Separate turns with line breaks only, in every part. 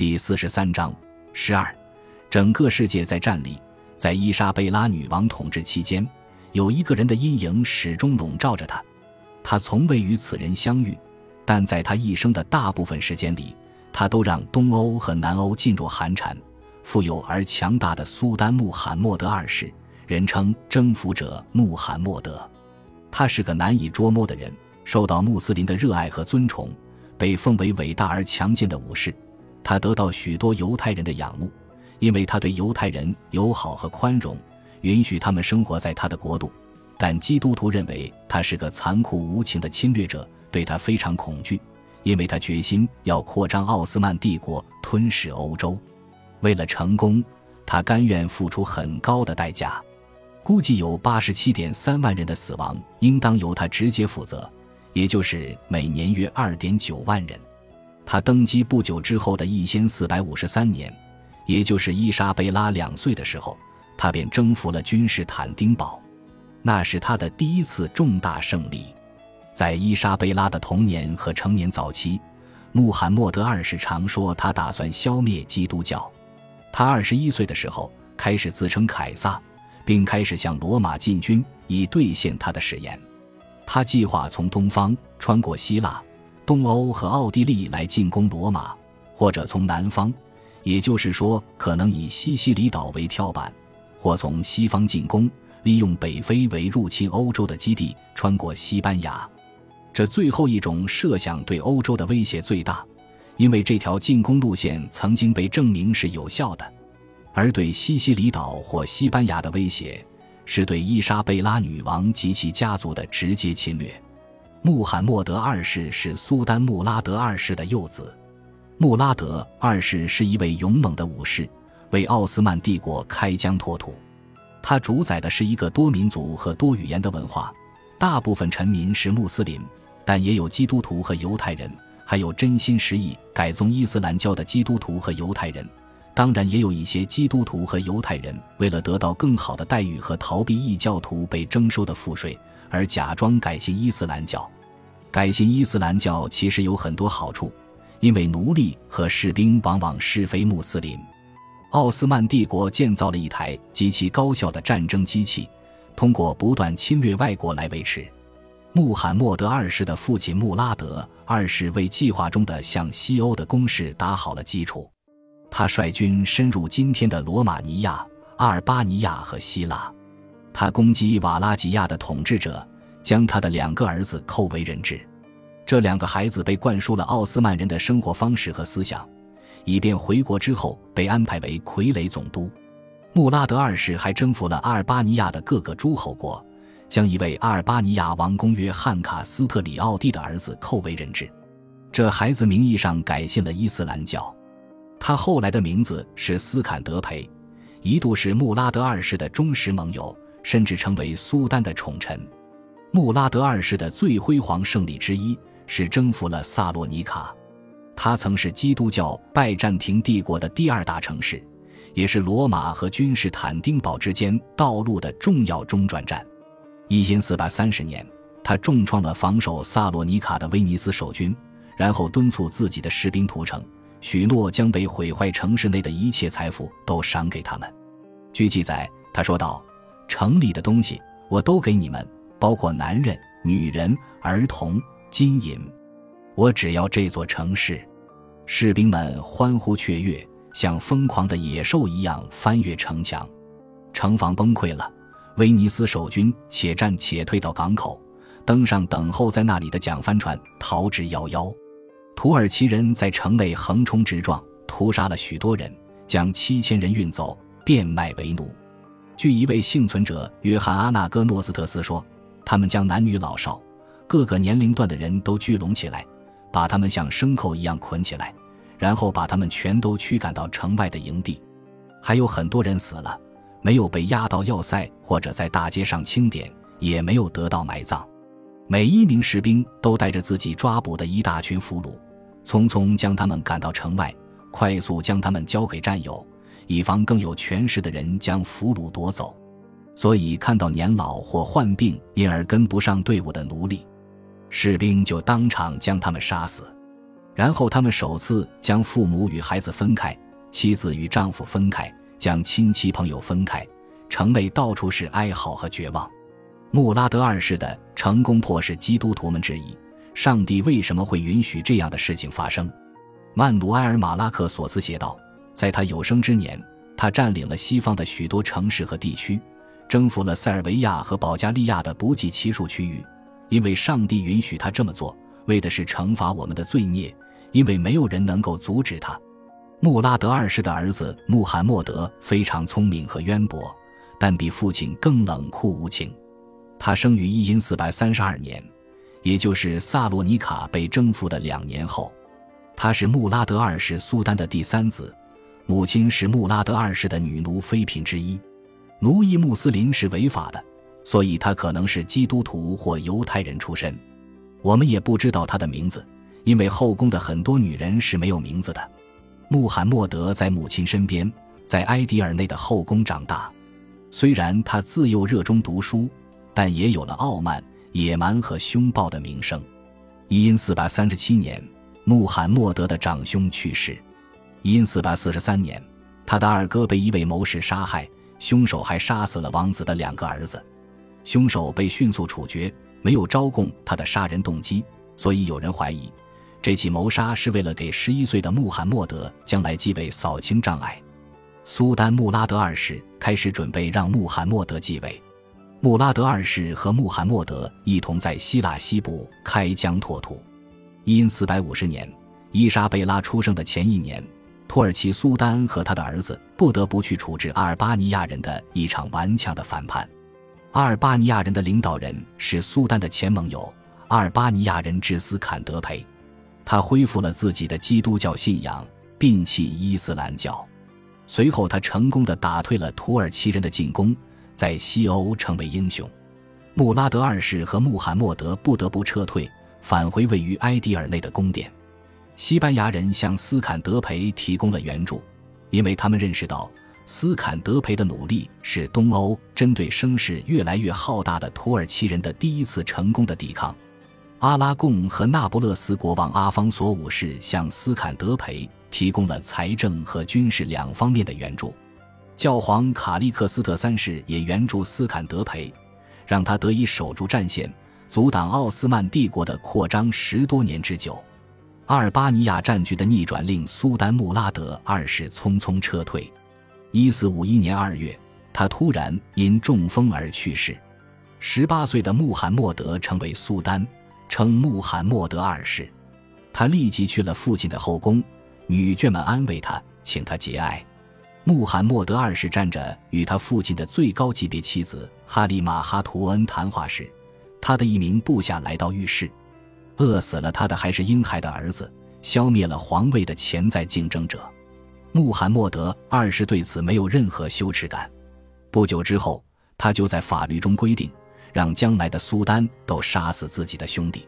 第四十三章十二，整个世界在站立。在伊莎贝拉女王统治期间，有一个人的阴影始终笼罩着她。她从未与此人相遇，但在她一生的大部分时间里，她都让东欧和南欧进入寒蝉。富有而强大的苏丹穆罕默德二世，人称征服者穆罕默德。他是个难以捉摸的人，受到穆斯林的热爱和尊崇，被奉为伟大而强健的武士。他得到许多犹太人的仰慕。因为他对犹太人友好和宽容，允许他们生活在他的国度，但基督徒认为他是个残酷无情的侵略者，对他非常恐惧，因为他决心要扩张奥斯曼帝国，吞噬欧洲。为了成功，他甘愿付出很高的代价。估计有八十七点三万人的死亡应当由他直接负责，也就是每年约二点九万人。他登基不久之后的一千四百五十三年。也就是伊莎贝拉两岁的时候，他便征服了君士坦丁堡，那是他的第一次重大胜利。在伊莎贝拉的童年和成年早期，穆罕默德二世常说他打算消灭基督教。他二十一岁的时候开始自称凯撒，并开始向罗马进军，以兑现他的誓言。他计划从东方穿过希腊、东欧和奥地利来进攻罗马，或者从南方。也就是说，可能以西西里岛为跳板，或从西方进攻，利用北非为入侵欧洲的基地，穿过西班牙。这最后一种设想对欧洲的威胁最大，因为这条进攻路线曾经被证明是有效的。而对西西里岛或西班牙的威胁，是对伊莎贝拉女王及其家族的直接侵略。穆罕默德二世是苏丹穆拉德二世的幼子。穆拉德二世是一位勇猛的武士，为奥斯曼帝国开疆拓土。他主宰的是一个多民族和多语言的文化，大部分臣民是穆斯林，但也有基督徒和犹太人，还有真心实意改宗伊斯兰教的基督徒和犹太人。当然，也有一些基督徒和犹太人为了得到更好的待遇和逃避异教徒被征收的赋税，而假装改信伊斯兰教。改信伊斯兰教其实有很多好处。因为奴隶和士兵往往是非穆斯林，奥斯曼帝国建造了一台极其高效的战争机器，通过不断侵略外国来维持。穆罕默德二世的父亲穆拉德二世为计划中的向西欧的攻势打好了基础。他率军深入今天的罗马尼亚、阿尔巴尼亚和希腊，他攻击瓦拉吉亚的统治者，将他的两个儿子扣为人质。这两个孩子被灌输了奥斯曼人的生活方式和思想，以便回国之后被安排为傀儡总督。穆拉德二世还征服了阿尔巴尼亚的各个诸侯国，将一位阿尔巴尼亚王公约翰卡斯特里奥蒂的儿子扣为人质。这孩子名义上改信了伊斯兰教，他后来的名字是斯坎德培，一度是穆拉德二世的忠实盟友，甚至成为苏丹的宠臣。穆拉德二世的最辉煌胜利之一。是征服了萨洛尼卡，它曾是基督教拜占庭帝国的第二大城市，也是罗马和君士坦丁堡之间道路的重要中转站。一千四百三十年，他重创了防守萨洛尼卡的威尼斯守军，然后敦促自己的士兵屠城，许诺将被毁坏城市内的一切财富都赏给他们。据记载，他说道：“城里的东西我都给你们，包括男人、女人、儿童。”金银，我只要这座城市。士兵们欢呼雀跃，像疯狂的野兽一样翻越城墙。城防崩溃了，威尼斯守军且战且退到港口，登上等候在那里的桨帆船，逃之夭夭。土耳其人在城内横冲直撞，屠杀了许多人，将七千人运走，变卖为奴。据一位幸存者约翰阿纳戈诺斯特斯说，他们将男女老少。各个年龄段的人都聚拢起来，把他们像牲口一样捆起来，然后把他们全都驱赶到城外的营地。还有很多人死了，没有被押到要塞或者在大街上清点，也没有得到埋葬。每一名士兵都带着自己抓捕的一大群俘虏，匆匆将他们赶到城外，快速将他们交给战友，以防更有权势的人将俘虏夺走。所以，看到年老或患病因而跟不上队伍的奴隶。士兵就当场将他们杀死。然后他们首次将父母与孩子分开，妻子与丈夫分开，将亲戚朋友分开，城内到处是哀嚎和绝望。穆拉德二世的成功迫使基督徒们质疑：上帝为什么会允许这样的事情发生？曼努埃尔·马拉克索斯写道，在他有生之年，他占领了西方的许多城市和地区，征服了塞尔维亚和保加利亚的不计其数区域，因为上帝允许他这么做，为的是惩罚我们的罪孽，因为没有人能够阻止他。穆拉德二世的儿子穆罕默德非常聪明和渊博，但比父亲更冷酷无情。他生于一因四百三十二年，也就是萨洛尼卡被征服的两年后。他是穆拉德二世苏丹的第三子，母亲是穆拉德二世的女奴妃嫔之一。奴役穆斯林是违法的，所以他可能是基督徒或犹太人出身。我们也不知道他的名字，因为后宫的很多女人是没有名字的。穆罕默德在母亲身边，在埃迪尔内的后宫长大。虽然他自幼热衷读书，但也有了傲慢、野蛮和凶暴的名声。因四百三十七年。穆罕默德的长兄去世，因四百四十三年，他的二哥被一位谋士杀害，凶手还杀死了王子的两个儿子。凶手被迅速处决，没有招供他的杀人动机，所以有人怀疑这起谋杀是为了给十一岁的穆罕默德将来继位扫清障碍。苏丹穆拉德二世开始准备让穆罕默德继位。穆拉德二世和穆罕默德一同在希腊西部开疆拓土。因四百五十年，伊莎贝拉出生的前一年，土耳其苏丹和他的儿子不得不去处置阿尔巴尼亚人的一场顽强的反叛。阿尔巴尼亚人的领导人是苏丹的前盟友阿尔巴尼亚人智斯坎德培，他恢复了自己的基督教信仰，摒弃伊斯兰教。随后，他成功的打退了土耳其人的进攻，在西欧成为英雄。穆拉德二世和穆罕默德不得不撤退。返回位于埃迪尔内的宫殿，西班牙人向斯坎德培提供了援助，因为他们认识到斯坎德培的努力是东欧针对声势越来越浩大的土耳其人的第一次成功的抵抗。阿拉贡和那不勒斯国王阿方索五世向斯坎德培提供了财政和军事两方面的援助，教皇卡利克斯特三世也援助斯坎德培，让他得以守住战线。阻挡奥斯曼帝国的扩张十多年之久，阿尔巴尼亚战局的逆转令苏丹穆拉德二世匆匆撤退。一四五一年二月，他突然因中风而去世。十八岁的穆罕默德成为苏丹，称穆罕默德二世。他立即去了父亲的后宫，女眷们安慰他，请他节哀。穆罕默德二世站着与他父亲的最高级别妻子哈利玛哈图恩谈话时。他的一名部下来到浴室，饿死了他的还是婴孩的儿子，消灭了皇位的潜在竞争者。穆罕默德二世对此没有任何羞耻感。不久之后，他就在法律中规定，让将来的苏丹都杀死自己的兄弟。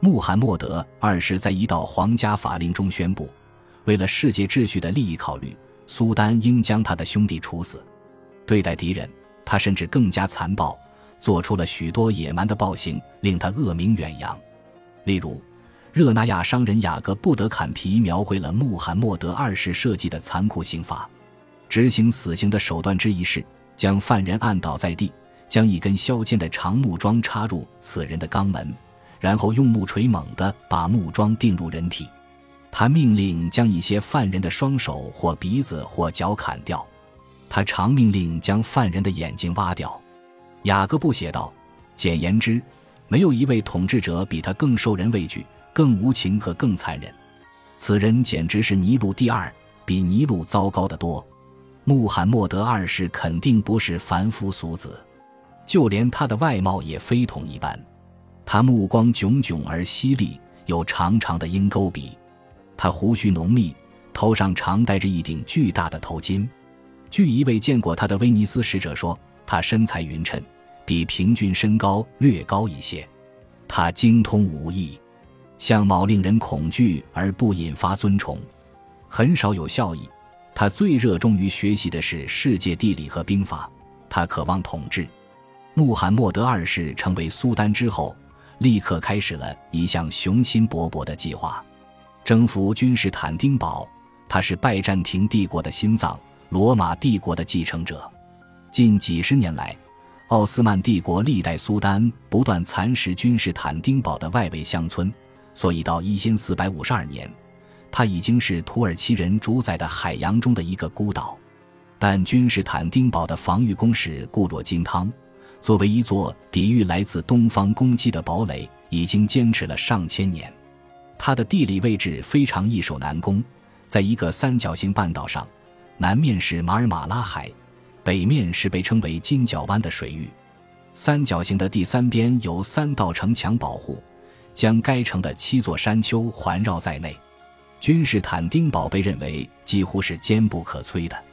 穆罕默德二世在一道皇家法令中宣布，为了世界秩序的利益考虑，苏丹应将他的兄弟处死。对待敌人，他甚至更加残暴。做出了许多野蛮的暴行，令他恶名远扬。例如，热那亚商人雅各布德坎皮描绘了穆罕默德二世设计的残酷刑罚。执行死刑的手段之一是将犯人按倒在地，将一根削尖的长木桩插入此人的肛门，然后用木锤猛地把木桩钉入人体。他命令将一些犯人的双手或鼻子或脚砍掉。他常命令将犯人的眼睛挖掉。雅各布写道：“简言之，没有一位统治者比他更受人畏惧、更无情和更残忍。此人简直是尼禄第二，比尼禄糟糕得多。穆罕默德二世肯定不是凡夫俗子，就连他的外貌也非同一般。他目光炯炯而犀利，有长长的鹰钩鼻。他胡须浓密，头上常戴着一顶巨大的头巾。据一位见过他的威尼斯使者说。”他身材匀称，比平均身高略高一些。他精通武艺，相貌令人恐惧而不引发尊崇，很少有笑意。他最热衷于学习的是世界地理和兵法。他渴望统治。穆罕默德二世成为苏丹之后，立刻开始了一项雄心勃勃的计划。征服君士坦丁堡，他是拜占庭帝国的心脏，罗马帝国的继承者。近几十年来，奥斯曼帝国历代苏丹不断蚕食君士坦丁堡的外围乡村，所以到一千四百五十二年，它已经是土耳其人主宰的海洋中的一个孤岛。但君士坦丁堡的防御工事固若金汤，作为一座抵御来自东方攻击的堡垒，已经坚持了上千年。它的地理位置非常易守难攻，在一个三角形半岛上，南面是马尔马拉海。北面是被称为金角湾的水域，三角形的第三边有三道城墙保护，将该城的七座山丘环绕在内。君士坦丁堡被认为几乎是坚不可摧的。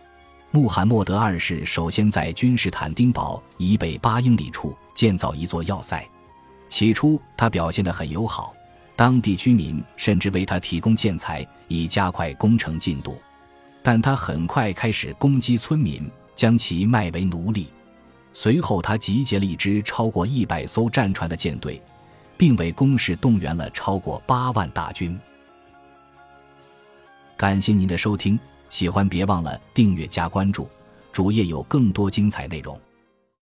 穆罕默德二世首先在君士坦丁堡以北八英里处建造一座要塞，起初他表现得很友好，当地居民甚至为他提供建材以加快工程进度，但他很快开始攻击村民。将其卖为奴隶。随后，他集结了一支超过一百艘战船的舰队，并为攻势动员了超过八万大军。感谢您的收听，喜欢别忘了订阅加关注，主页有更多精彩内容。